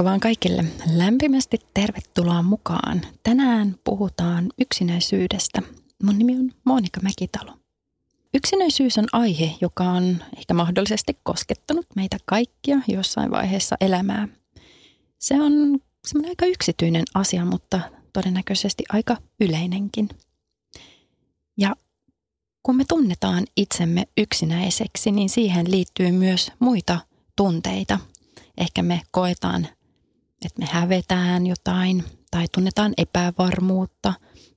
Moikka vaan kaikille. Lämpimästi tervetuloa mukaan. Tänään puhutaan yksinäisyydestä. Mun nimi on Monika Mäkitalo. Yksinäisyys on aihe, joka on ehkä mahdollisesti koskettanut meitä kaikkia jossain vaiheessa elämää. Se on semmoinen aika yksityinen asia, mutta todennäköisesti aika yleinenkin. Ja kun me tunnetaan itsemme yksinäiseksi, niin siihen liittyy myös muita tunteita – Ehkä me koetaan, että me hävetään jotain tai tunnetaan epävarmuutta,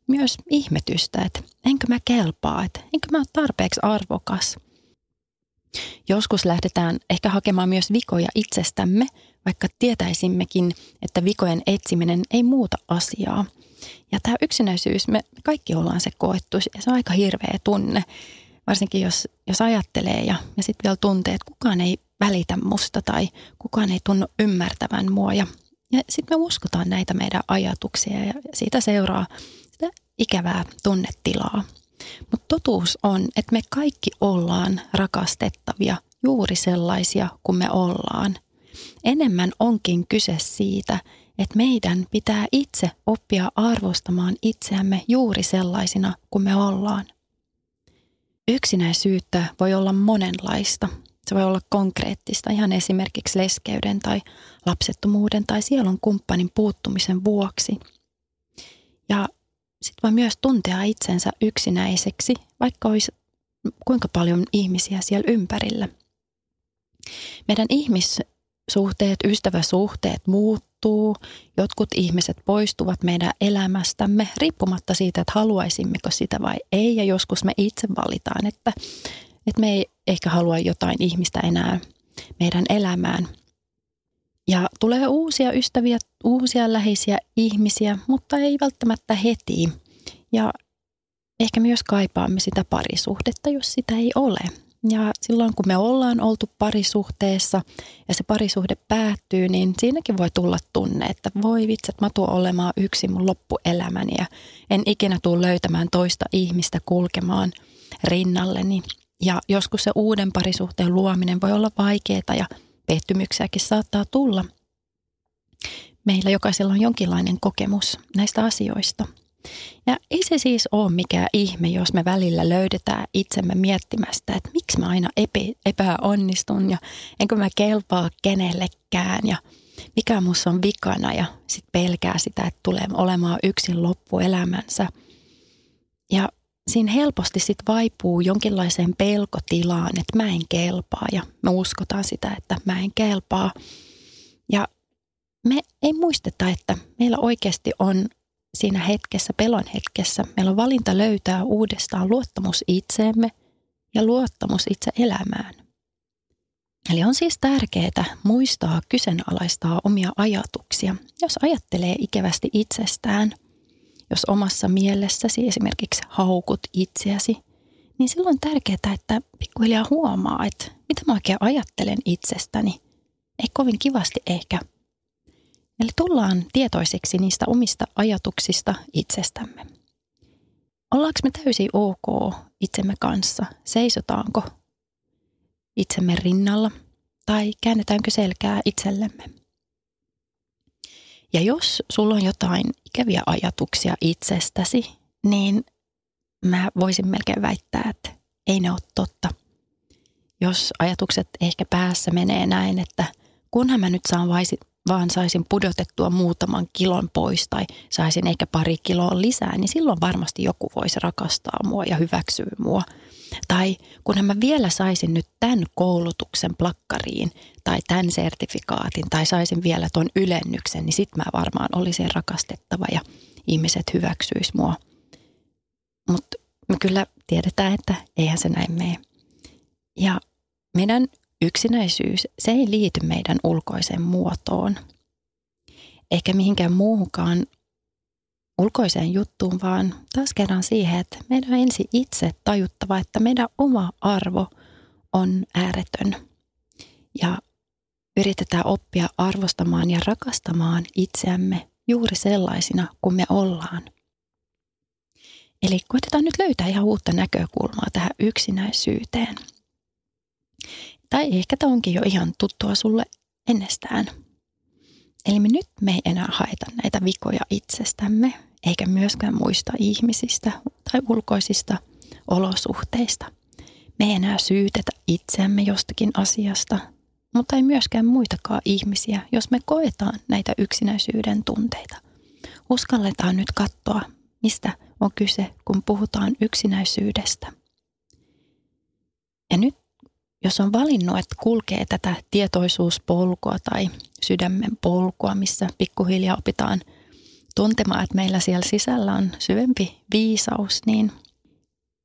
myös ihmetystä, että enkö mä kelpaa, että enkö mä ole tarpeeksi arvokas. Joskus lähdetään ehkä hakemaan myös vikoja itsestämme, vaikka tietäisimmekin, että vikojen etsiminen ei muuta asiaa. Ja tämä yksinäisyys, me kaikki ollaan se koettu ja se on aika hirveä tunne. Varsinkin jos, jos ajattelee ja, ja sitten vielä tuntee, että kukaan ei välitä musta tai kukaan ei tunnu ymmärtävän mua. Ja, ja sitten me uskotaan näitä meidän ajatuksia ja siitä seuraa sitä ikävää tunnetilaa. Mutta totuus on, että me kaikki ollaan rakastettavia juuri sellaisia kuin me ollaan. Enemmän onkin kyse siitä, että meidän pitää itse oppia arvostamaan itseämme juuri sellaisina kuin me ollaan. Yksinäisyyttä voi olla monenlaista – se voi olla konkreettista ihan esimerkiksi leskeyden tai lapsettomuuden tai sielun kumppanin puuttumisen vuoksi. Ja sitten voi myös tuntea itsensä yksinäiseksi, vaikka olisi kuinka paljon ihmisiä siellä ympärillä. Meidän ihmissuhteet, ystäväsuhteet muuttuu, jotkut ihmiset poistuvat meidän elämästämme riippumatta siitä, että haluaisimmeko sitä vai ei. Ja joskus me itse valitaan, että että me ei ehkä halua jotain ihmistä enää meidän elämään. Ja tulee uusia ystäviä, uusia läheisiä ihmisiä, mutta ei välttämättä heti. Ja ehkä myös kaipaamme sitä parisuhdetta, jos sitä ei ole. Ja silloin kun me ollaan oltu parisuhteessa ja se parisuhde päättyy, niin siinäkin voi tulla tunne, että voi vitsi, että mä tuun olemaan yksin mun loppuelämäni ja en ikinä tule löytämään toista ihmistä kulkemaan rinnalleni. Ja joskus se uuden parisuhteen luominen voi olla vaikeaa ja pettymyksiäkin saattaa tulla. Meillä jokaisella on jonkinlainen kokemus näistä asioista. Ja ei se siis ole mikään ihme, jos me välillä löydetään itsemme miettimästä, että miksi mä aina epi, epäonnistun ja enkö mä kelpaa kenellekään ja mikä mussa on vikana ja sitten pelkää sitä, että tulee olemaan yksin loppuelämänsä. Ja siinä helposti sit vaipuu jonkinlaiseen pelkotilaan, että mä en kelpaa ja me uskotaan sitä, että mä en kelpaa. Ja me ei muisteta, että meillä oikeasti on siinä hetkessä, pelon hetkessä, meillä on valinta löytää uudestaan luottamus itseemme ja luottamus itse elämään. Eli on siis tärkeää muistaa kyseenalaistaa omia ajatuksia, jos ajattelee ikävästi itsestään – jos omassa mielessäsi esimerkiksi haukut itseäsi, niin silloin on tärkeää, että pikkuhiljaa huomaa, että mitä mä oikein ajattelen itsestäni. Ei kovin kivasti ehkä. Eli tullaan tietoiseksi niistä omista ajatuksista itsestämme. Ollaanko me täysin ok itsemme kanssa? Seisotaanko itsemme rinnalla tai käännetäänkö selkää itsellemme? Ja jos sulla on jotain ikäviä ajatuksia itsestäsi, niin mä voisin melkein väittää, että ei ne ole totta. Jos ajatukset ehkä päässä menee näin, että kunhan mä nyt saan vaan saisin pudotettua muutaman kilon pois tai saisin ehkä pari kiloa lisää, niin silloin varmasti joku voisi rakastaa mua ja hyväksyä mua – tai kunhan mä vielä saisin nyt tämän koulutuksen plakkariin tai tämän sertifikaatin tai saisin vielä tuon ylennyksen, niin sit mä varmaan olisin rakastettava ja ihmiset hyväksyis mua. Mutta me kyllä tiedetään, että eihän se näin mene. Ja meidän yksinäisyys, se ei liity meidän ulkoiseen muotoon, eikä mihinkään muuhunkaan ulkoiseen juttuun, vaan taas kerran siihen, että meidän on ensin itse tajuttava, että meidän oma arvo on ääretön. Ja yritetään oppia arvostamaan ja rakastamaan itseämme juuri sellaisina kuin me ollaan. Eli koitetaan nyt löytää ihan uutta näkökulmaa tähän yksinäisyyteen. Tai ehkä tämä onkin jo ihan tuttua sulle ennestään. Eli me nyt me ei enää haeta näitä vikoja itsestämme, eikä myöskään muista ihmisistä tai ulkoisista olosuhteista. Me ei enää syytetä itseämme jostakin asiasta, mutta ei myöskään muitakaan ihmisiä, jos me koetaan näitä yksinäisyyden tunteita. Uskalletaan nyt katsoa, mistä on kyse, kun puhutaan yksinäisyydestä. Ja nyt, jos on valinnut, että kulkee tätä tietoisuuspolkua tai sydämen polkua, missä pikkuhiljaa opitaan tuntemaan, että meillä siellä sisällä on syvempi viisaus, niin,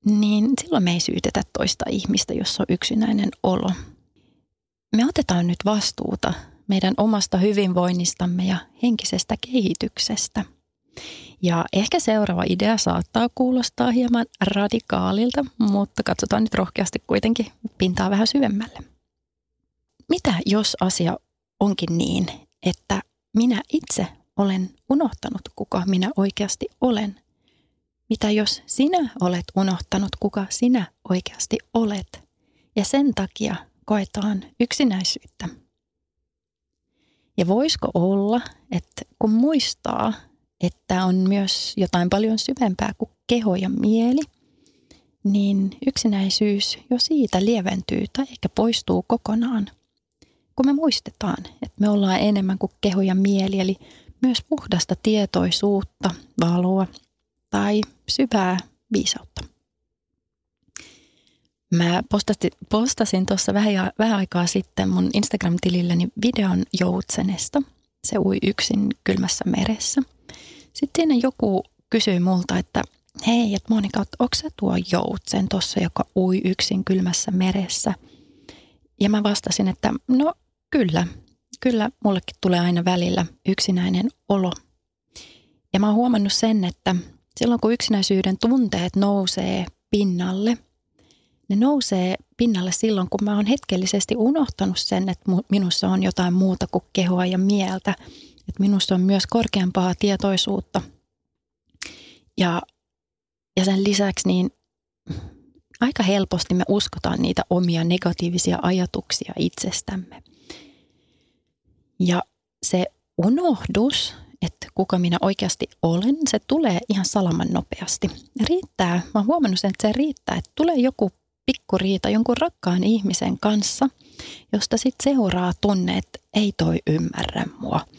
niin silloin me ei syytetä toista ihmistä, jos on yksinäinen olo. Me otetaan nyt vastuuta meidän omasta hyvinvoinnistamme ja henkisestä kehityksestä – ja ehkä seuraava idea saattaa kuulostaa hieman radikaalilta, mutta katsotaan nyt rohkeasti kuitenkin pintaa vähän syvemmälle. Mitä jos asia onkin niin, että minä itse olen unohtanut, kuka minä oikeasti olen? Mitä jos sinä olet unohtanut, kuka sinä oikeasti olet? Ja sen takia koetaan yksinäisyyttä. Ja voisiko olla, että kun muistaa, että on myös jotain paljon syvempää kuin keho ja mieli, niin yksinäisyys jo siitä lieventyy tai ehkä poistuu kokonaan. Kun me muistetaan, että me ollaan enemmän kuin keho ja mieli, eli myös puhdasta tietoisuutta, valoa tai syvää viisautta. Mä postasin, postasin tuossa vähän, vähän aikaa sitten mun Instagram-tililläni videon joutsenesta. Se ui yksin kylmässä meressä – sitten siinä joku kysyi multa, että hei, että Monika, onko sä tuo joutsen tuossa, joka ui yksin kylmässä meressä? Ja mä vastasin, että no kyllä, kyllä mullekin tulee aina välillä yksinäinen olo. Ja mä oon huomannut sen, että silloin kun yksinäisyyden tunteet nousee pinnalle, ne nousee pinnalle silloin, kun mä oon hetkellisesti unohtanut sen, että minussa on jotain muuta kuin kehoa ja mieltä – että minusta on myös korkeampaa tietoisuutta. Ja, ja sen lisäksi niin aika helposti me uskotaan niitä omia negatiivisia ajatuksia itsestämme. Ja se unohdus, että kuka minä oikeasti olen, se tulee ihan salaman nopeasti. Riittää, mä oon huomannut sen, että se riittää, että tulee joku pikkuriita jonkun rakkaan ihmisen kanssa, josta sitten seuraa tunne, että ei toi ymmärrä mua –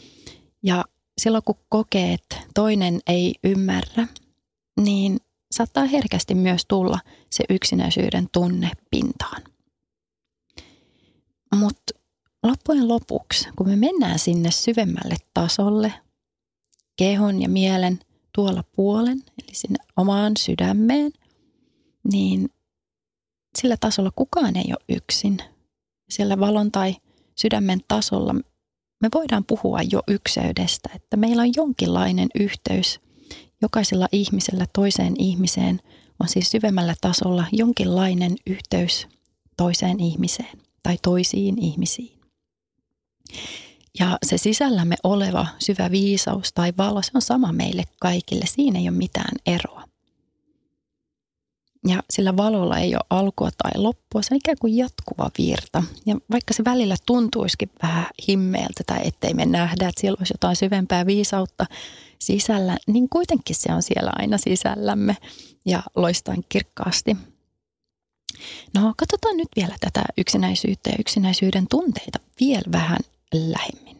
ja silloin kun kokee, että toinen ei ymmärrä, niin saattaa herkästi myös tulla se yksinäisyyden tunne pintaan. Mutta loppujen lopuksi, kun me mennään sinne syvemmälle tasolle, kehon ja mielen tuolla puolen, eli sinne omaan sydämeen, niin sillä tasolla kukaan ei ole yksin. Siellä valon tai sydämen tasolla me voidaan puhua jo ykseydestä, että meillä on jonkinlainen yhteys jokaisella ihmisellä toiseen ihmiseen on siis syvemmällä tasolla jonkinlainen yhteys toiseen ihmiseen tai toisiin ihmisiin. Ja se sisällämme oleva syvä viisaus tai valo, se on sama meille kaikille. Siinä ei ole mitään eroa. Ja sillä valolla ei ole alkua tai loppua, se on ikään kuin jatkuva virta. Ja vaikka se välillä tuntuisikin vähän himmeeltä tai ettei me nähdä, että siellä olisi jotain syvempää viisautta sisällä, niin kuitenkin se on siellä aina sisällämme ja loistaan kirkkaasti. No katsotaan nyt vielä tätä yksinäisyyttä ja yksinäisyyden tunteita vielä vähän lähemmin.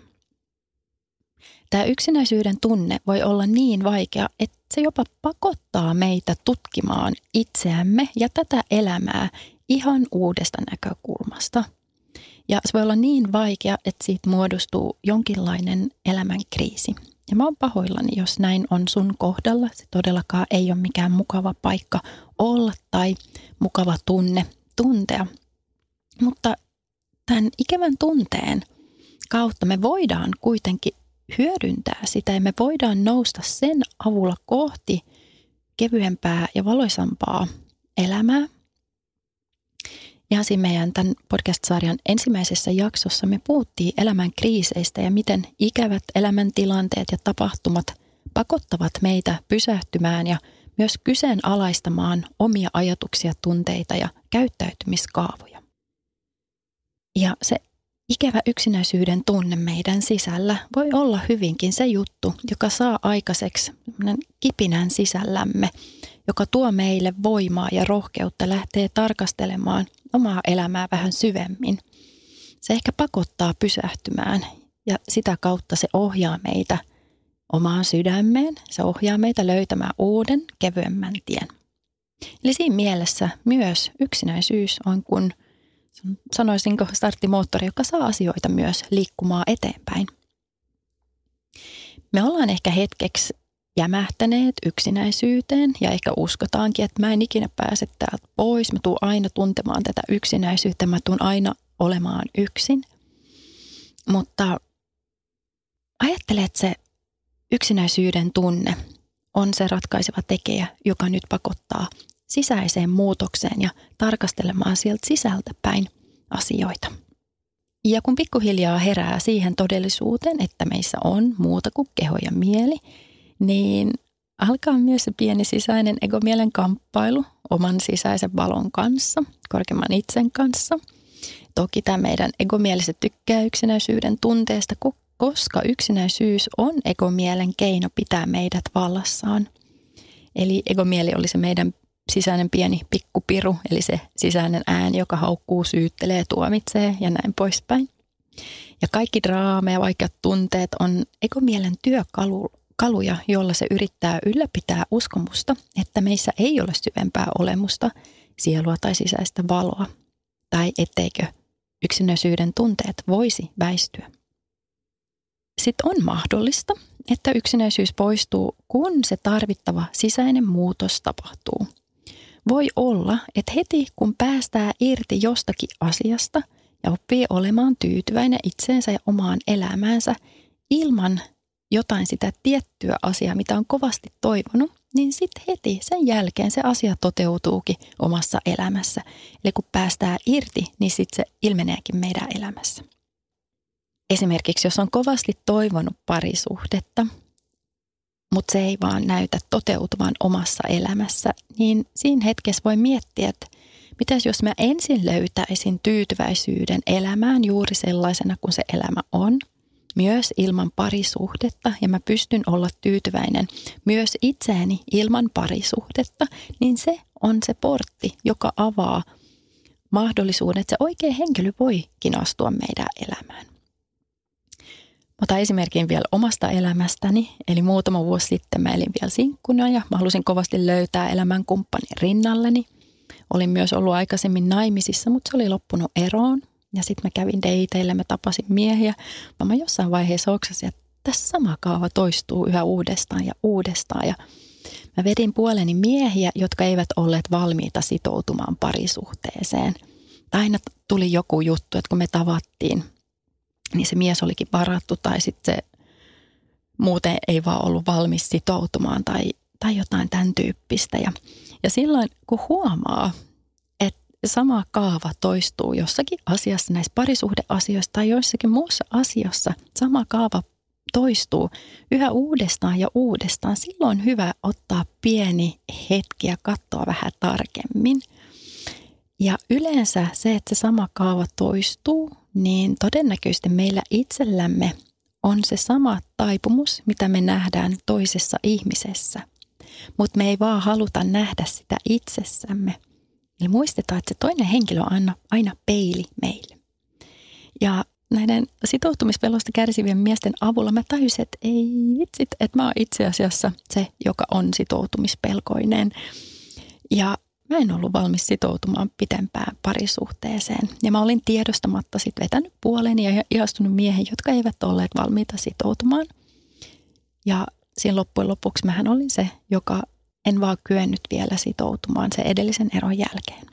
Tämä yksinäisyyden tunne voi olla niin vaikea, että se jopa pakottaa meitä tutkimaan itseämme ja tätä elämää ihan uudesta näkökulmasta. Ja se voi olla niin vaikea, että siitä muodostuu jonkinlainen elämän kriisi. Ja mä oon pahoillani, jos näin on sun kohdalla. Se todellakaan ei ole mikään mukava paikka olla tai mukava tunne tuntea. Mutta tämän ikävän tunteen kautta me voidaan kuitenkin hyödyntää sitä ja me voidaan nousta sen avulla kohti kevyempää ja valoisampaa elämää. Ja siinä meidän tämän podcast-sarjan ensimmäisessä jaksossa me puhuttiin elämän kriiseistä ja miten ikävät elämäntilanteet ja tapahtumat pakottavat meitä pysähtymään ja myös kyseenalaistamaan omia ajatuksia, tunteita ja käyttäytymiskaavoja. Ja se ikävä yksinäisyyden tunne meidän sisällä voi olla hyvinkin se juttu, joka saa aikaiseksi kipinän sisällämme, joka tuo meille voimaa ja rohkeutta lähteä tarkastelemaan omaa elämää vähän syvemmin. Se ehkä pakottaa pysähtymään ja sitä kautta se ohjaa meitä omaan sydämeen. Se ohjaa meitä löytämään uuden, kevyemmän tien. Eli siinä mielessä myös yksinäisyys on kuin, sanoisinko, starttimoottori, joka saa asioita myös liikkumaan eteenpäin. Me ollaan ehkä hetkeksi jämähtäneet yksinäisyyteen ja ehkä uskotaankin, että mä en ikinä pääse täältä pois. Mä tuun aina tuntemaan tätä yksinäisyyttä, mä tuun aina olemaan yksin. Mutta ajattele, että se yksinäisyyden tunne on se ratkaiseva tekijä, joka nyt pakottaa sisäiseen muutokseen ja tarkastelemaan sieltä sisältä päin asioita. Ja kun pikkuhiljaa herää siihen todellisuuteen, että meissä on muuta kuin keho ja mieli, niin alkaa myös se pieni sisäinen egomielen kamppailu oman sisäisen valon kanssa, korkeamman itsen kanssa. Toki tämä meidän egomieliset tykkää yksinäisyyden tunteesta, koska yksinäisyys on egomielen keino pitää meidät vallassaan. Eli egomieli oli se meidän sisäinen pieni pikkupiru, eli se sisäinen ääni, joka haukkuu, syyttelee, tuomitsee ja näin poispäin. Ja kaikki draama ja vaikeat tunteet on egomielen työkalu kaluja, jolla se yrittää ylläpitää uskomusta, että meissä ei ole syvempää olemusta, sielua tai sisäistä valoa, tai etteikö yksinäisyyden tunteet voisi väistyä. Sitten on mahdollista, että yksinäisyys poistuu, kun se tarvittava sisäinen muutos tapahtuu. Voi olla, että heti kun päästää irti jostakin asiasta ja oppii olemaan tyytyväinen itseensä ja omaan elämäänsä ilman jotain sitä tiettyä asiaa, mitä on kovasti toivonut, niin sitten heti sen jälkeen se asia toteutuukin omassa elämässä. Eli kun päästään irti, niin sitten se ilmeneekin meidän elämässä. Esimerkiksi jos on kovasti toivonut parisuhdetta, mutta se ei vaan näytä toteutuvan omassa elämässä, niin siinä hetkessä voi miettiä, että mitäs jos mä ensin löytäisin tyytyväisyyden elämään juuri sellaisena kuin se elämä on – myös ilman parisuhdetta ja mä pystyn olla tyytyväinen myös itseeni ilman parisuhdetta, niin se on se portti, joka avaa mahdollisuuden, että se oikea henkilö voikin astua meidän elämään. Mutta esimerkin vielä omasta elämästäni, eli muutama vuosi sitten mä elin vielä sinkkuna ja mä halusin kovasti löytää elämän kumppanin rinnalleni. Olin myös ollut aikaisemmin naimisissa, mutta se oli loppunut eroon ja sitten mä kävin deiteille, mä tapasin miehiä. Mä jossain vaiheessa oksasin, että tässä sama kaava toistuu yhä uudestaan ja uudestaan. Ja mä vedin puoleni miehiä, jotka eivät olleet valmiita sitoutumaan parisuhteeseen. Aina tuli joku juttu, että kun me tavattiin, niin se mies olikin varattu tai sitten se muuten ei vaan ollut valmis sitoutumaan tai, tai jotain tämän tyyppistä. Ja, ja silloin kun huomaa, sama kaava toistuu jossakin asiassa, näissä parisuhdeasioissa tai joissakin muussa asiassa, sama kaava toistuu yhä uudestaan ja uudestaan, silloin on hyvä ottaa pieni hetki ja katsoa vähän tarkemmin. Ja yleensä se, että se sama kaava toistuu, niin todennäköisesti meillä itsellämme on se sama taipumus, mitä me nähdään toisessa ihmisessä. Mutta me ei vaan haluta nähdä sitä itsessämme – Eli muistetaan, että se toinen henkilö on aina, aina peili meille. Ja näiden sitoutumispelosta kärsivien miesten avulla mä tajusin, että ei vitsit, että mä oon itse asiassa se, joka on sitoutumispelkoinen. Ja mä en ollut valmis sitoutumaan pitempään parisuhteeseen. Ja mä olin tiedostamatta sitten vetänyt puoleeni ja ihastunut miehen, jotka eivät olleet valmiita sitoutumaan. Ja siinä loppujen lopuksi mähän olin se, joka en vaan kyennyt vielä sitoutumaan sen edellisen eron jälkeen.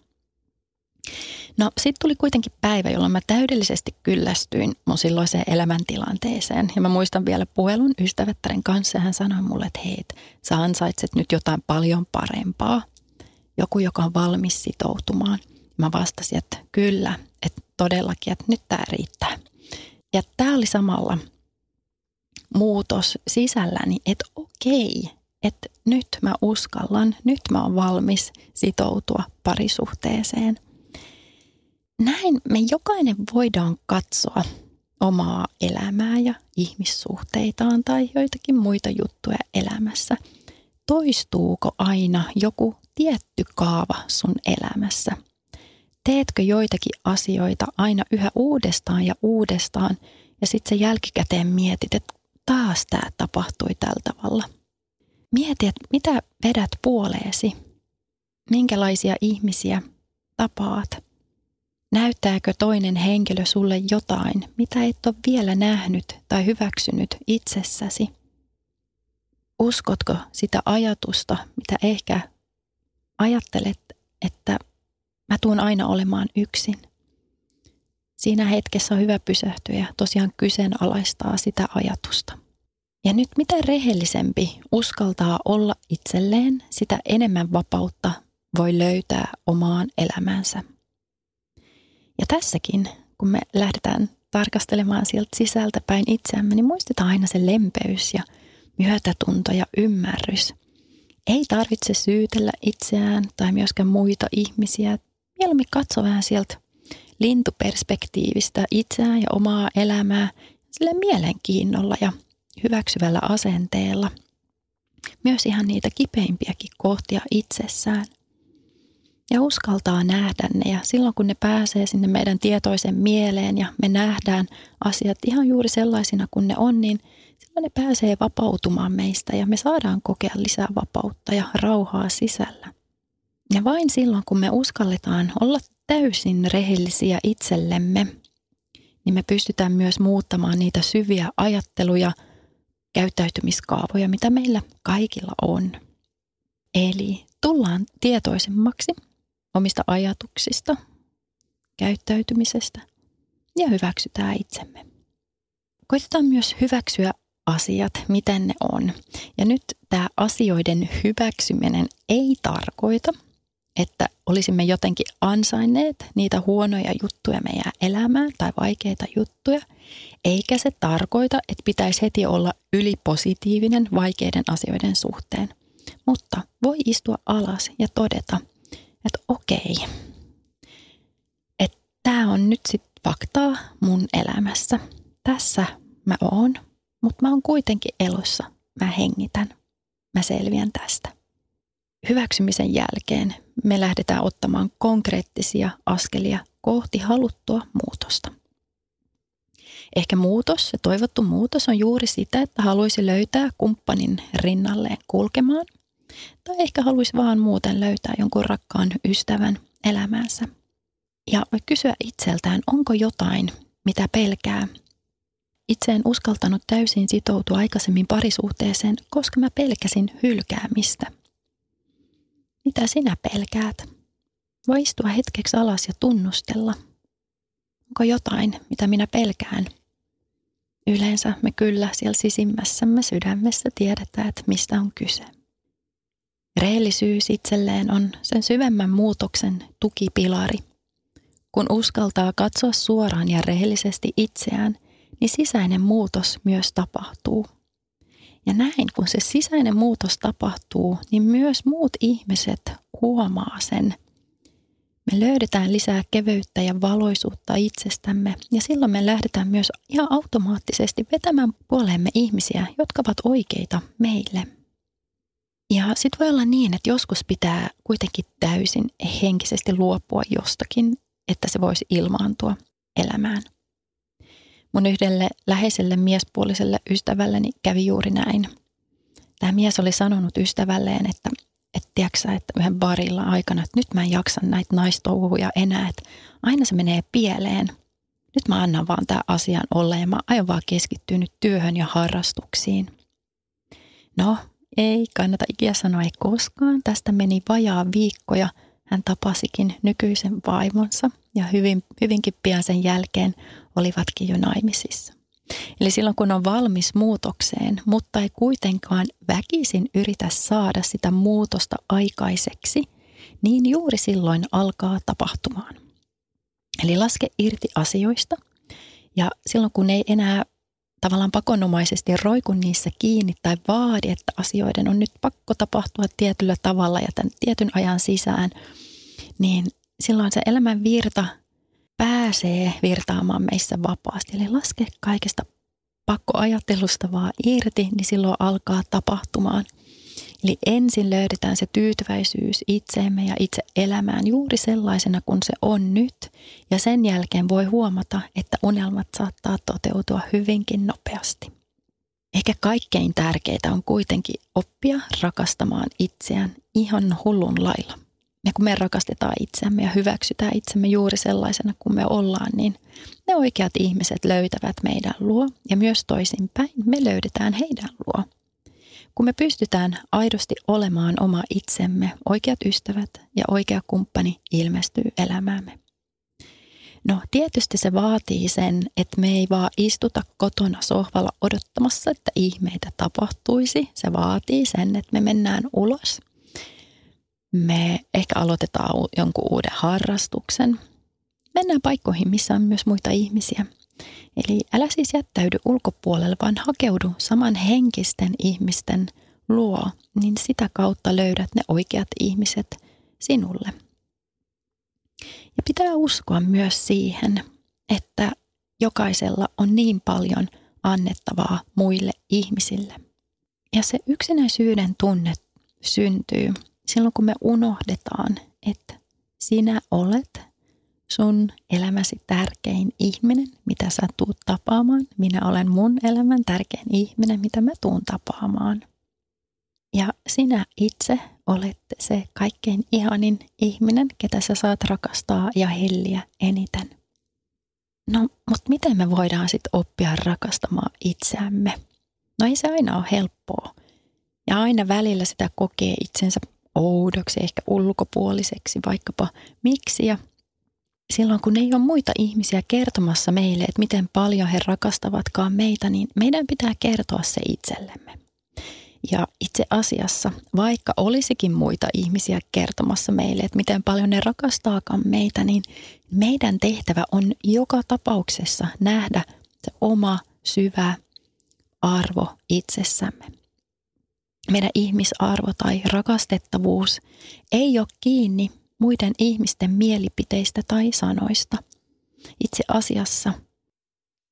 No sitten tuli kuitenkin päivä, jolloin mä täydellisesti kyllästyin mun silloiseen elämäntilanteeseen. Ja mä muistan vielä puhelun ystävättären kanssa ja hän sanoi mulle, että hei, sä ansaitset nyt jotain paljon parempaa. Joku, joka on valmis sitoutumaan. Mä vastasin, että kyllä, että todellakin, että nyt tämä riittää. Ja tämä oli samalla muutos sisälläni, että okei, että nyt mä uskallan, nyt mä oon valmis sitoutua parisuhteeseen. Näin me jokainen voidaan katsoa omaa elämää ja ihmissuhteitaan tai joitakin muita juttuja elämässä. Toistuuko aina joku tietty kaava sun elämässä? Teetkö joitakin asioita aina yhä uudestaan ja uudestaan ja sitten se jälkikäteen mietit, että taas tämä tapahtui tällä tavalla. Mieti, että mitä vedät puoleesi. Minkälaisia ihmisiä tapaat. Näyttääkö toinen henkilö sulle jotain, mitä et ole vielä nähnyt tai hyväksynyt itsessäsi? Uskotko sitä ajatusta, mitä ehkä ajattelet, että mä tuun aina olemaan yksin? Siinä hetkessä on hyvä pysähtyä ja tosiaan kyseenalaistaa sitä ajatusta. Ja nyt mitä rehellisempi uskaltaa olla itselleen, sitä enemmän vapautta voi löytää omaan elämänsä. Ja tässäkin, kun me lähdetään tarkastelemaan sieltä sisältä päin itseämme, niin muistetaan aina se lempeys ja myötätunto ja ymmärrys. Ei tarvitse syytellä itseään tai myöskään muita ihmisiä. Mieluummin katso vähän sieltä lintuperspektiivistä itseään ja omaa elämää sille mielenkiinnolla ja hyväksyvällä asenteella. Myös ihan niitä kipeimpiäkin kohtia itsessään. Ja uskaltaa nähdä ne ja silloin kun ne pääsee sinne meidän tietoisen mieleen ja me nähdään asiat ihan juuri sellaisina kuin ne on, niin silloin ne pääsee vapautumaan meistä ja me saadaan kokea lisää vapautta ja rauhaa sisällä. Ja vain silloin kun me uskalletaan olla täysin rehellisiä itsellemme, niin me pystytään myös muuttamaan niitä syviä ajatteluja, käyttäytymiskaavoja, mitä meillä kaikilla on. Eli tullaan tietoisemmaksi omista ajatuksista, käyttäytymisestä ja hyväksytään itsemme. Koitetaan myös hyväksyä asiat, miten ne on. Ja nyt tämä asioiden hyväksyminen ei tarkoita, että olisimme jotenkin ansainneet niitä huonoja juttuja meidän elämään tai vaikeita juttuja, eikä se tarkoita, että pitäisi heti olla ylipositiivinen vaikeiden asioiden suhteen. Mutta voi istua alas ja todeta, että okei, että tämä on nyt sitten faktaa mun elämässä. Tässä mä oon, mutta mä oon kuitenkin elossa. Mä hengitän. Mä selviän tästä hyväksymisen jälkeen me lähdetään ottamaan konkreettisia askelia kohti haluttua muutosta. Ehkä muutos, se toivottu muutos on juuri sitä, että haluaisi löytää kumppanin rinnalleen kulkemaan. Tai ehkä haluaisi vaan muuten löytää jonkun rakkaan ystävän elämäänsä. Ja kysyä itseltään, onko jotain, mitä pelkää. Itse en uskaltanut täysin sitoutua aikaisemmin parisuhteeseen, koska mä pelkäsin hylkäämistä – mitä sinä pelkäät? Voi istua hetkeksi alas ja tunnustella. Onko jotain, mitä minä pelkään? Yleensä me kyllä siellä sisimmässämme sydämessä tiedetään, että mistä on kyse. Rehellisyys itselleen on sen syvemmän muutoksen tukipilari. Kun uskaltaa katsoa suoraan ja rehellisesti itseään, niin sisäinen muutos myös tapahtuu – ja näin, kun se sisäinen muutos tapahtuu, niin myös muut ihmiset huomaa sen. Me löydetään lisää keveyttä ja valoisuutta itsestämme ja silloin me lähdetään myös ihan automaattisesti vetämään puoleemme ihmisiä, jotka ovat oikeita meille. Ja sitten voi olla niin, että joskus pitää kuitenkin täysin henkisesti luopua jostakin, että se voisi ilmaantua elämään mun yhdelle läheiselle miespuoliselle ystävälleni kävi juuri näin. Tämä mies oli sanonut ystävälleen, että että tiedätkö että yhden barilla aikana, että nyt mä en jaksa näitä naistouhuja enää, että aina se menee pieleen. Nyt mä annan vaan tämän asian olla ja mä aion vaan keskittyä nyt työhön ja harrastuksiin. No, ei kannata ikinä sanoa ei koskaan. Tästä meni vajaa viikkoja. Hän tapasikin nykyisen vaimonsa ja hyvin, hyvinkin pian sen jälkeen olivatkin jo naimisissa. Eli silloin kun on valmis muutokseen, mutta ei kuitenkaan väkisin yritä saada sitä muutosta aikaiseksi, niin juuri silloin alkaa tapahtumaan. Eli laske irti asioista ja silloin kun ei enää tavallaan pakonomaisesti roiku niissä kiinni tai vaadi, että asioiden on nyt pakko tapahtua tietyllä tavalla ja tämän tietyn ajan sisään, niin silloin se elämän virta pääsee virtaamaan meissä vapaasti. Eli laske kaikesta pakkoajattelusta vaan irti, niin silloin alkaa tapahtumaan. Eli ensin löydetään se tyytyväisyys itseemme ja itse elämään juuri sellaisena kuin se on nyt. Ja sen jälkeen voi huomata, että unelmat saattaa toteutua hyvinkin nopeasti. Ehkä kaikkein tärkeintä on kuitenkin oppia rakastamaan itseään ihan hullun lailla. Ja kun me rakastetaan itseämme ja hyväksytään itsemme juuri sellaisena kuin me ollaan, niin ne oikeat ihmiset löytävät meidän luo ja myös toisinpäin me löydetään heidän luo. Kun me pystytään aidosti olemaan oma itsemme, oikeat ystävät ja oikea kumppani ilmestyy elämäämme. No tietysti se vaatii sen, että me ei vaan istuta kotona sohvalla odottamassa, että ihmeitä tapahtuisi. Se vaatii sen, että me mennään ulos me ehkä aloitetaan jonkun uuden harrastuksen. Mennään paikkoihin, missä on myös muita ihmisiä. Eli älä siis jättäydy ulkopuolelle, vaan hakeudu saman henkisten ihmisten luo, niin sitä kautta löydät ne oikeat ihmiset sinulle. Ja pitää uskoa myös siihen, että jokaisella on niin paljon annettavaa muille ihmisille. Ja se yksinäisyyden tunne syntyy silloin kun me unohdetaan, että sinä olet sun elämäsi tärkein ihminen, mitä sä tuut tapaamaan. Minä olen mun elämän tärkein ihminen, mitä mä tuun tapaamaan. Ja sinä itse olet se kaikkein ihanin ihminen, ketä sä saat rakastaa ja helliä eniten. No, mutta miten me voidaan sitten oppia rakastamaan itseämme? No ei se aina ole helppoa. Ja aina välillä sitä kokee itsensä oudoksi, ehkä ulkopuoliseksi, vaikkapa miksi. Ja silloin kun ei ole muita ihmisiä kertomassa meille, että miten paljon he rakastavatkaan meitä, niin meidän pitää kertoa se itsellemme. Ja itse asiassa, vaikka olisikin muita ihmisiä kertomassa meille, että miten paljon ne rakastaakaan meitä, niin meidän tehtävä on joka tapauksessa nähdä se oma syvä arvo itsessämme meidän ihmisarvo tai rakastettavuus ei ole kiinni muiden ihmisten mielipiteistä tai sanoista. Itse asiassa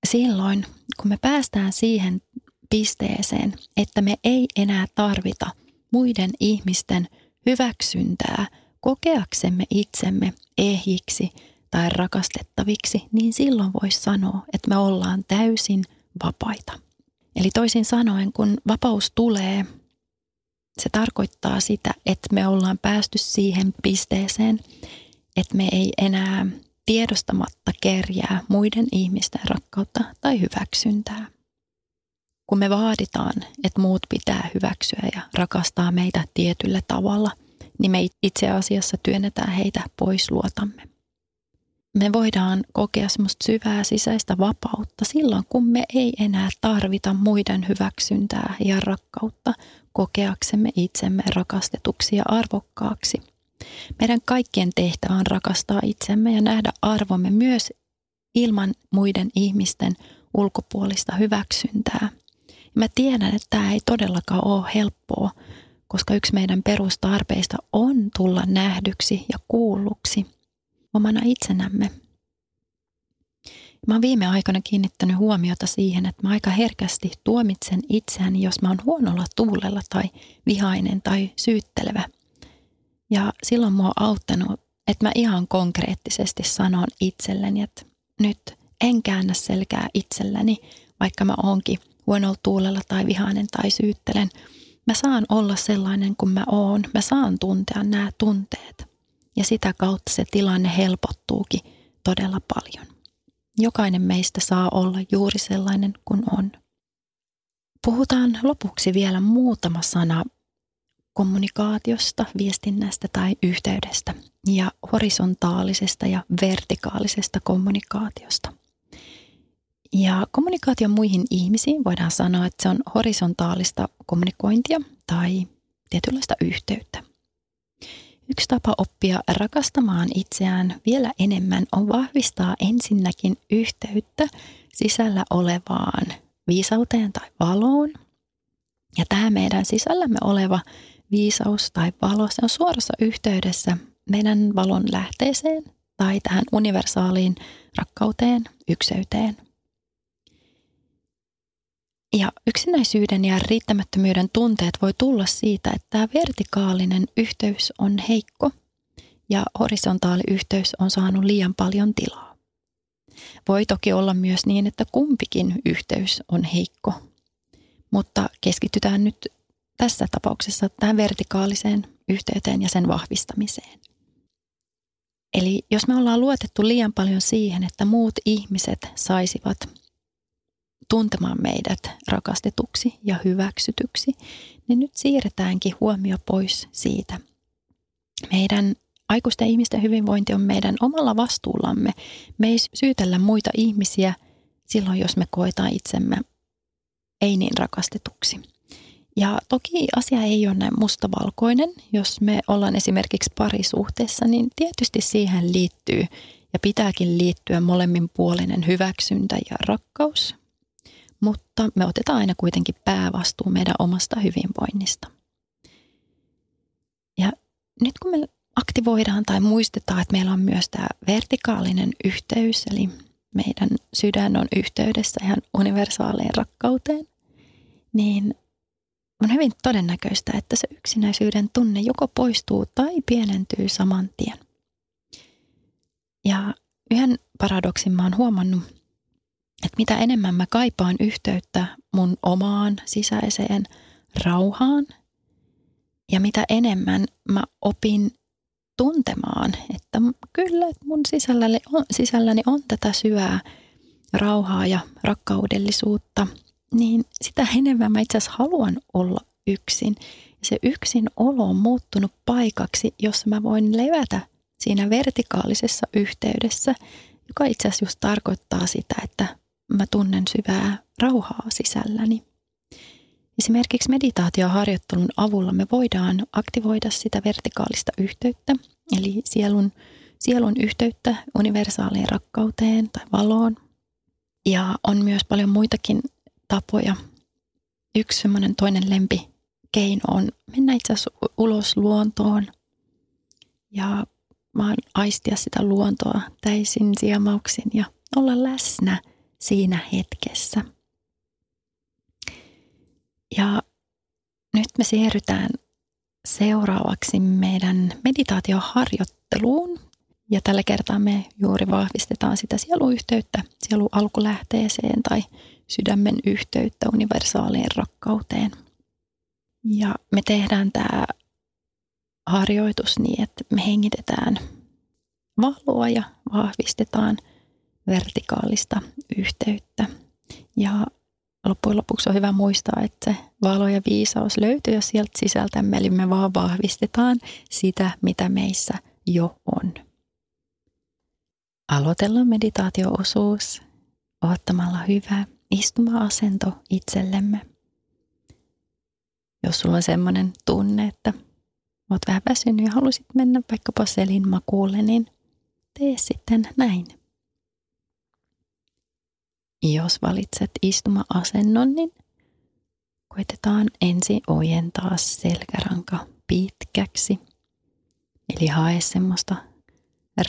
silloin, kun me päästään siihen pisteeseen, että me ei enää tarvita muiden ihmisten hyväksyntää kokeaksemme itsemme ehjiksi tai rakastettaviksi, niin silloin voisi sanoa, että me ollaan täysin vapaita. Eli toisin sanoen, kun vapaus tulee, se tarkoittaa sitä, että me ollaan päästy siihen pisteeseen, että me ei enää tiedostamatta kerjää muiden ihmisten rakkautta tai hyväksyntää. Kun me vaaditaan, että muut pitää hyväksyä ja rakastaa meitä tietyllä tavalla, niin me itse asiassa työnnetään heitä pois luotamme. Me voidaan kokea semmoista syvää sisäistä vapautta silloin, kun me ei enää tarvita muiden hyväksyntää ja rakkautta, kokeaksemme itsemme rakastetuksi ja arvokkaaksi. Meidän kaikkien tehtävä on rakastaa itsemme ja nähdä arvomme myös ilman muiden ihmisten ulkopuolista hyväksyntää. Mä tiedän, että tämä ei todellakaan ole helppoa, koska yksi meidän perustarpeista on tulla nähdyksi ja kuulluksi omana itsenämme Mä oon viime aikoina kiinnittänyt huomiota siihen, että mä aika herkästi tuomitsen itseäni, jos mä oon huonolla tuulella tai vihainen tai syyttelevä. Ja silloin mua on auttanut, että mä ihan konkreettisesti sanon itselleni, että nyt en käännä selkää itselleni, vaikka mä oonkin huonolla tuulella tai vihainen tai syyttelen. Mä saan olla sellainen kuin mä oon. Mä saan tuntea nämä tunteet. Ja sitä kautta se tilanne helpottuukin todella paljon. Jokainen meistä saa olla juuri sellainen kuin on. Puhutaan lopuksi vielä muutama sana kommunikaatiosta, viestinnästä tai yhteydestä ja horisontaalisesta ja vertikaalisesta kommunikaatiosta. Ja kommunikaatio muihin ihmisiin voidaan sanoa, että se on horisontaalista kommunikointia tai tietynlaista yhteyttä. Yksi tapa oppia rakastamaan itseään vielä enemmän on vahvistaa ensinnäkin yhteyttä sisällä olevaan viisauteen tai valoon. Ja tämä meidän sisällämme oleva viisaus tai valo, se on suorassa yhteydessä meidän valon lähteeseen tai tähän universaaliin rakkauteen, ykseyteen. Ja yksinäisyyden ja riittämättömyyden tunteet voi tulla siitä, että tämä vertikaalinen yhteys on heikko ja horisontaali yhteys on saanut liian paljon tilaa. Voi toki olla myös niin, että kumpikin yhteys on heikko, mutta keskitytään nyt tässä tapauksessa tähän vertikaaliseen yhteyteen ja sen vahvistamiseen. Eli jos me ollaan luotettu liian paljon siihen, että muut ihmiset saisivat tuntemaan meidät rakastetuksi ja hyväksytyksi, niin nyt siirretäänkin huomio pois siitä. Meidän aikuisten ihmisten hyvinvointi on meidän omalla vastuullamme. Me ei syytellä muita ihmisiä silloin, jos me koetaan itsemme ei niin rakastetuksi. Ja toki asia ei ole näin mustavalkoinen. Jos me ollaan esimerkiksi parisuhteessa, niin tietysti siihen liittyy ja pitääkin liittyä molemminpuolinen hyväksyntä ja rakkaus mutta me otetaan aina kuitenkin päävastuu meidän omasta hyvinvoinnista. Ja nyt kun me aktivoidaan tai muistetaan, että meillä on myös tämä vertikaalinen yhteys, eli meidän sydän on yhteydessä ihan universaaliin rakkauteen, niin on hyvin todennäköistä, että se yksinäisyyden tunne joko poistuu tai pienentyy saman tien. Ja yhden paradoksin mä oon huomannut että mitä enemmän mä kaipaan yhteyttä mun omaan sisäiseen rauhaan ja mitä enemmän mä opin tuntemaan, että kyllä mun sisälläni on, sisälläni on tätä syvää rauhaa ja rakkaudellisuutta, niin sitä enemmän mä itse asiassa haluan olla yksin. Se yksin olo on muuttunut paikaksi, jossa mä voin levätä siinä vertikaalisessa yhteydessä, joka itse asiassa just tarkoittaa sitä, että mä tunnen syvää rauhaa sisälläni. Esimerkiksi meditaatioharjoittelun avulla me voidaan aktivoida sitä vertikaalista yhteyttä, eli sielun, sielun yhteyttä universaaliin rakkauteen tai valoon. Ja on myös paljon muitakin tapoja. Yksi semmoinen toinen lempi keino on mennä itse asiassa ulos luontoon ja vaan aistia sitä luontoa täysin siemauksin ja olla läsnä – siinä hetkessä. Ja nyt me siirrytään seuraavaksi meidän meditaatioharjoitteluun. Ja tällä kertaa me juuri vahvistetaan sitä sieluyhteyttä, sielu alkulähteeseen tai sydämen yhteyttä universaaliin rakkauteen. Ja me tehdään tämä harjoitus niin, että me hengitetään valoa ja vahvistetaan – vertikaalista yhteyttä. Ja loppujen lopuksi on hyvä muistaa, että se valo ja viisaus löytyy jo sieltä sisältämme, eli me vaan vahvistetaan sitä, mitä meissä jo on. Aloitellaan meditaatioosuus ottamalla hyvä istuma-asento itsellemme. Jos sulla on sellainen tunne, että oot vähän väsynyt ja halusit mennä vaikkapa selin makuulle, niin tee sitten näin. Jos valitset istuma-asennon, niin koitetaan ensin ojentaa selkäranka pitkäksi. Eli hae semmoista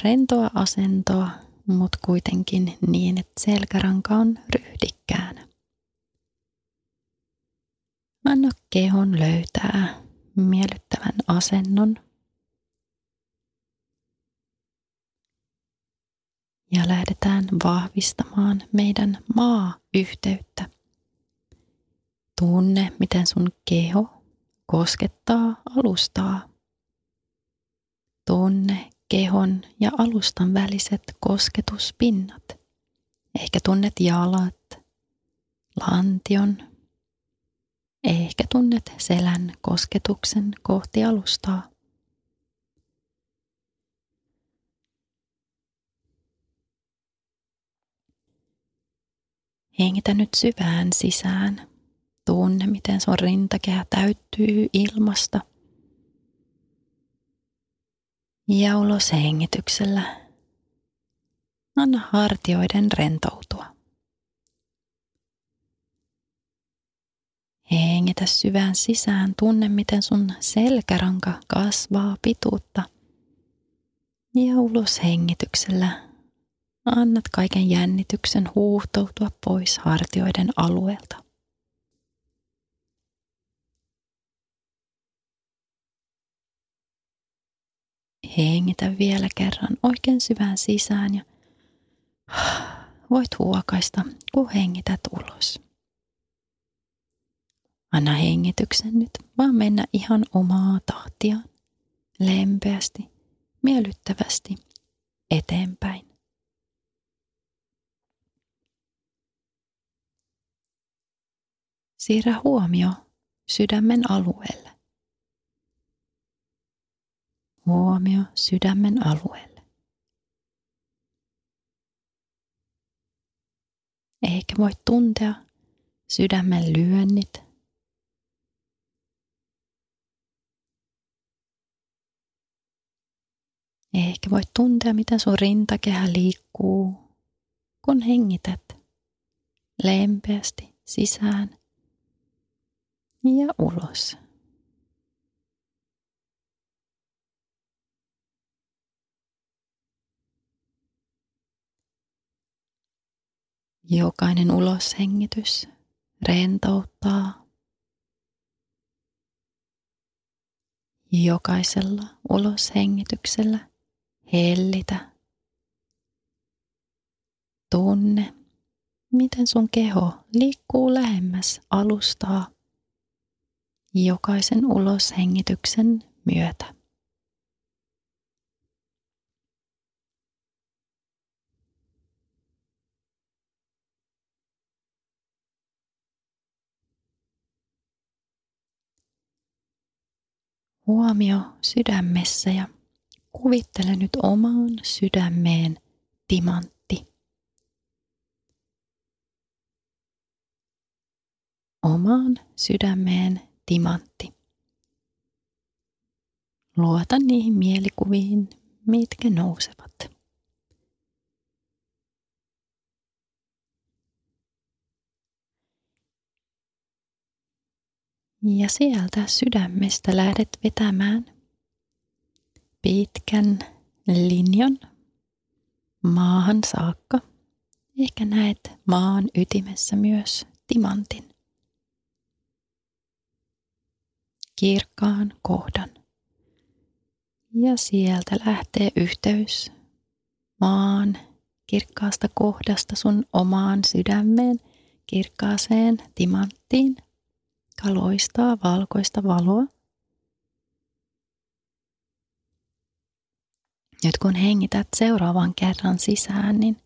rentoa asentoa, mutta kuitenkin niin, että selkäranka on ryhdikkäänä. Anna kehon löytää miellyttävän asennon. Ja lähdetään vahvistamaan meidän maa-yhteyttä. Tunne, miten sun keho koskettaa alustaa. Tunne kehon ja alustan väliset kosketuspinnat. Ehkä tunnet jalat, lantion. Ehkä tunnet selän kosketuksen kohti alustaa. Hengitä nyt syvään sisään. Tunne, miten sun rintakehä täyttyy ilmasta. Ja ulos hengityksellä. Anna hartioiden rentoutua. Hengitä syvään sisään, tunne miten sun selkäranka kasvaa pituutta. Ja ulos hengityksellä annat kaiken jännityksen huuhtoutua pois hartioiden alueelta. Hengitä vielä kerran oikein syvään sisään ja voit huokaista, kun hengität ulos. Anna hengityksen nyt vaan mennä ihan omaa tahtiaan, lempeästi, miellyttävästi eteenpäin. Siirrä huomio sydämen alueelle. Huomio sydämen alueelle. Eikä voi tuntea sydämen lyönnit Ehkä voit tuntea, miten sun rintakehä liikkuu, kun hengität lempeästi sisään ja ulos. Jokainen uloshengitys rentouttaa. Jokaisella uloshengityksellä Hellitä. Tunne, miten sun keho liikkuu lähemmäs alustaa jokaisen uloshengityksen myötä. Huomio sydämessä ja Kuvittele nyt omaan sydämeen timantti. Omaan sydämeen timantti. Luota niihin mielikuviin, mitkä nousevat. Ja sieltä sydämestä lähdet vetämään pitkän linjan maahan saakka. Ehkä näet maan ytimessä myös timantin. Kirkkaan kohdan. Ja sieltä lähtee yhteys maan kirkkaasta kohdasta sun omaan sydämeen, kirkkaaseen timanttiin, kaloistaa valkoista valoa. Nyt kun hengität seuraavan kerran sisään, niin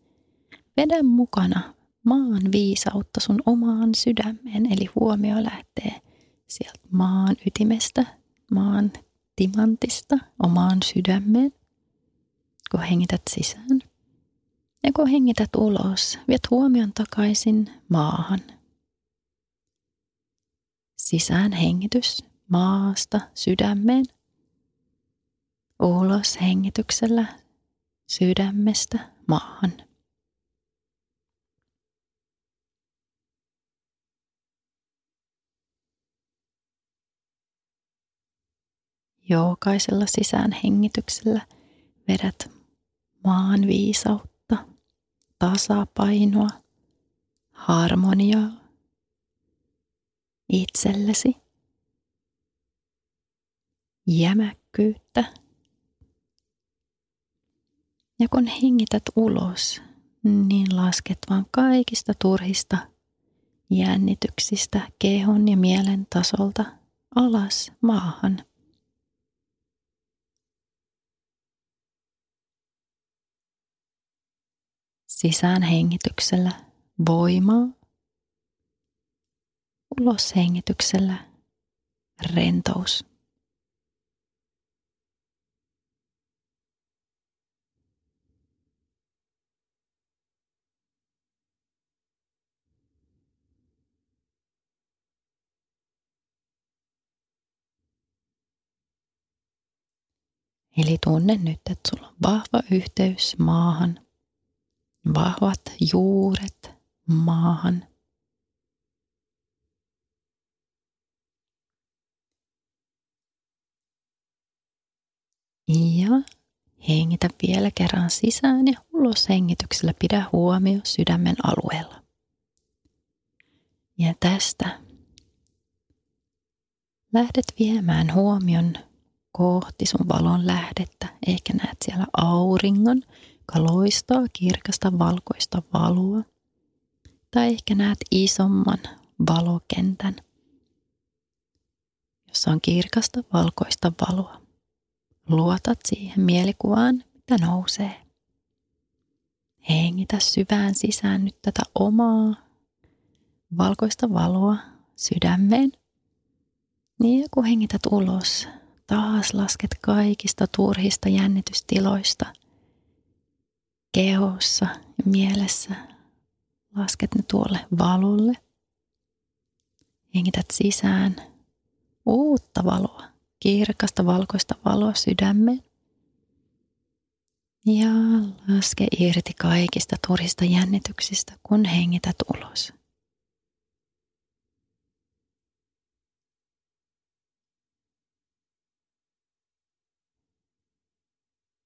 vedä mukana maan viisautta sun omaan sydämeen. Eli huomio lähtee sieltä maan ytimestä, maan timantista omaan sydämeen, kun hengität sisään. Ja kun hengität ulos, viet huomion takaisin maahan. Sisään hengitys maasta sydämeen – ulos hengityksellä sydämestä maahan. Jokaisella sisään hengityksellä. Vedät maan viisautta, tasapainoa, harmoniaa itsellesi, jämäkkyyttä. Ja kun hengität ulos, niin lasket vaan kaikista turhista jännityksistä kehon ja mielen tasolta alas maahan. Sisään hengityksellä voimaa. ulos hengityksellä rentous. Eli tunne nyt, että sulla on vahva yhteys maahan, vahvat juuret maahan. Ja hengitä vielä kerran sisään ja ulos hengityksellä pidä huomio sydämen alueella. Ja tästä lähdet viemään huomion kohti sun valon lähdettä. Ehkä näet siellä auringon, joka loistaa kirkasta valkoista valua. Tai ehkä näet isomman valokentän, jossa on kirkasta valkoista valoa. Luotat siihen mielikuvaan, mitä nousee. Hengitä syvään sisään nyt tätä omaa valkoista valoa sydämeen. Niin ja kun hengität ulos, taas lasket kaikista turhista jännitystiloista kehossa ja mielessä. Lasket ne tuolle valolle. Hengität sisään uutta valoa, kirkasta valkoista valoa sydämeen. Ja laske irti kaikista turhista jännityksistä, kun hengität ulos.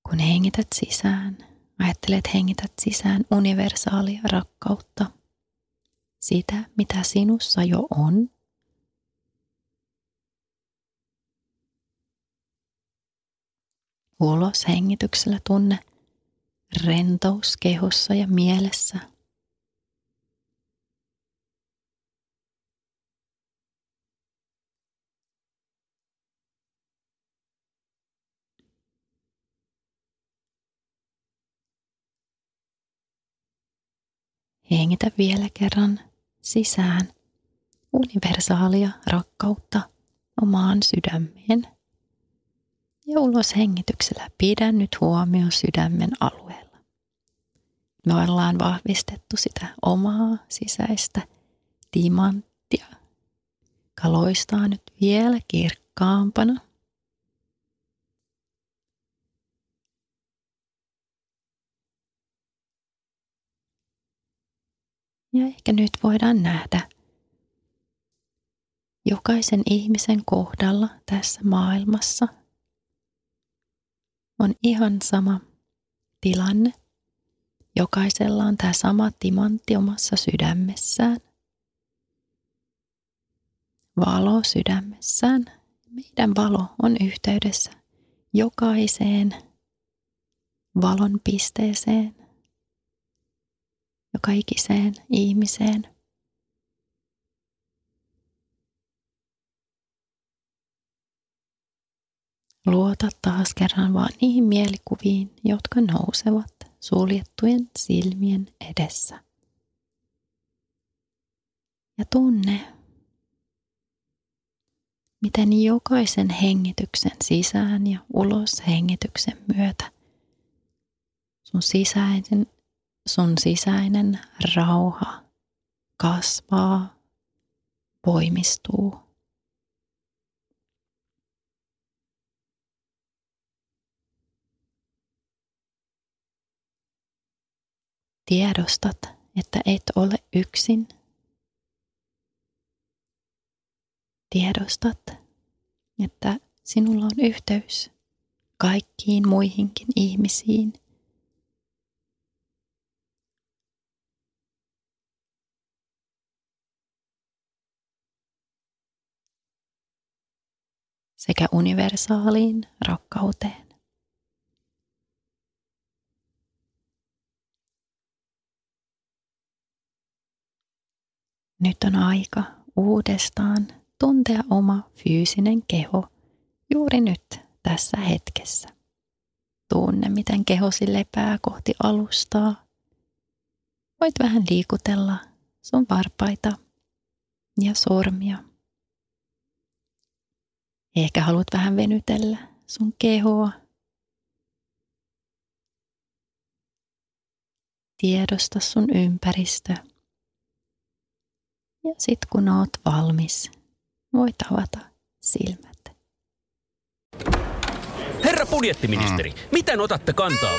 Kun hengität sisään, ajattelet hengität sisään universaalia rakkautta, sitä mitä sinussa jo on. Ulos hengityksellä tunne rentous kehossa ja mielessä – Hengitä vielä kerran sisään universaalia rakkautta omaan sydämeen. Ja ulos hengityksellä pidä nyt huomio sydämen alueella. Me ollaan vahvistettu sitä omaa sisäistä timanttia, kaloistaa nyt vielä kirkkaampana – Ja ehkä nyt voidaan nähdä jokaisen ihmisen kohdalla tässä maailmassa on ihan sama tilanne. Jokaisella on tämä sama timantti omassa sydämessään. Valo sydämessään. Meidän valo on yhteydessä jokaiseen valon pisteeseen joka ikiseen ihmiseen. Luota taas kerran vaan niihin mielikuviin, jotka nousevat suljettujen silmien edessä. Ja tunne, miten jokaisen hengityksen sisään ja ulos hengityksen myötä sun sisäinen sun sisäinen rauha kasvaa, voimistuu. Tiedostat, että et ole yksin. Tiedostat, että sinulla on yhteys kaikkiin muihinkin ihmisiin – sekä universaaliin rakkauteen. Nyt on aika uudestaan tuntea oma fyysinen keho juuri nyt tässä hetkessä. Tunne, miten kehosi lepää kohti alustaa. Voit vähän liikutella sun varpaita ja sormia. Ehkä haluat vähän venytellä sun kehoa. Tiedosta sun ympäristö. Ja sit kun oot valmis, voit avata silmät. Herra budjettiministeri, mm. miten otatte kantaa?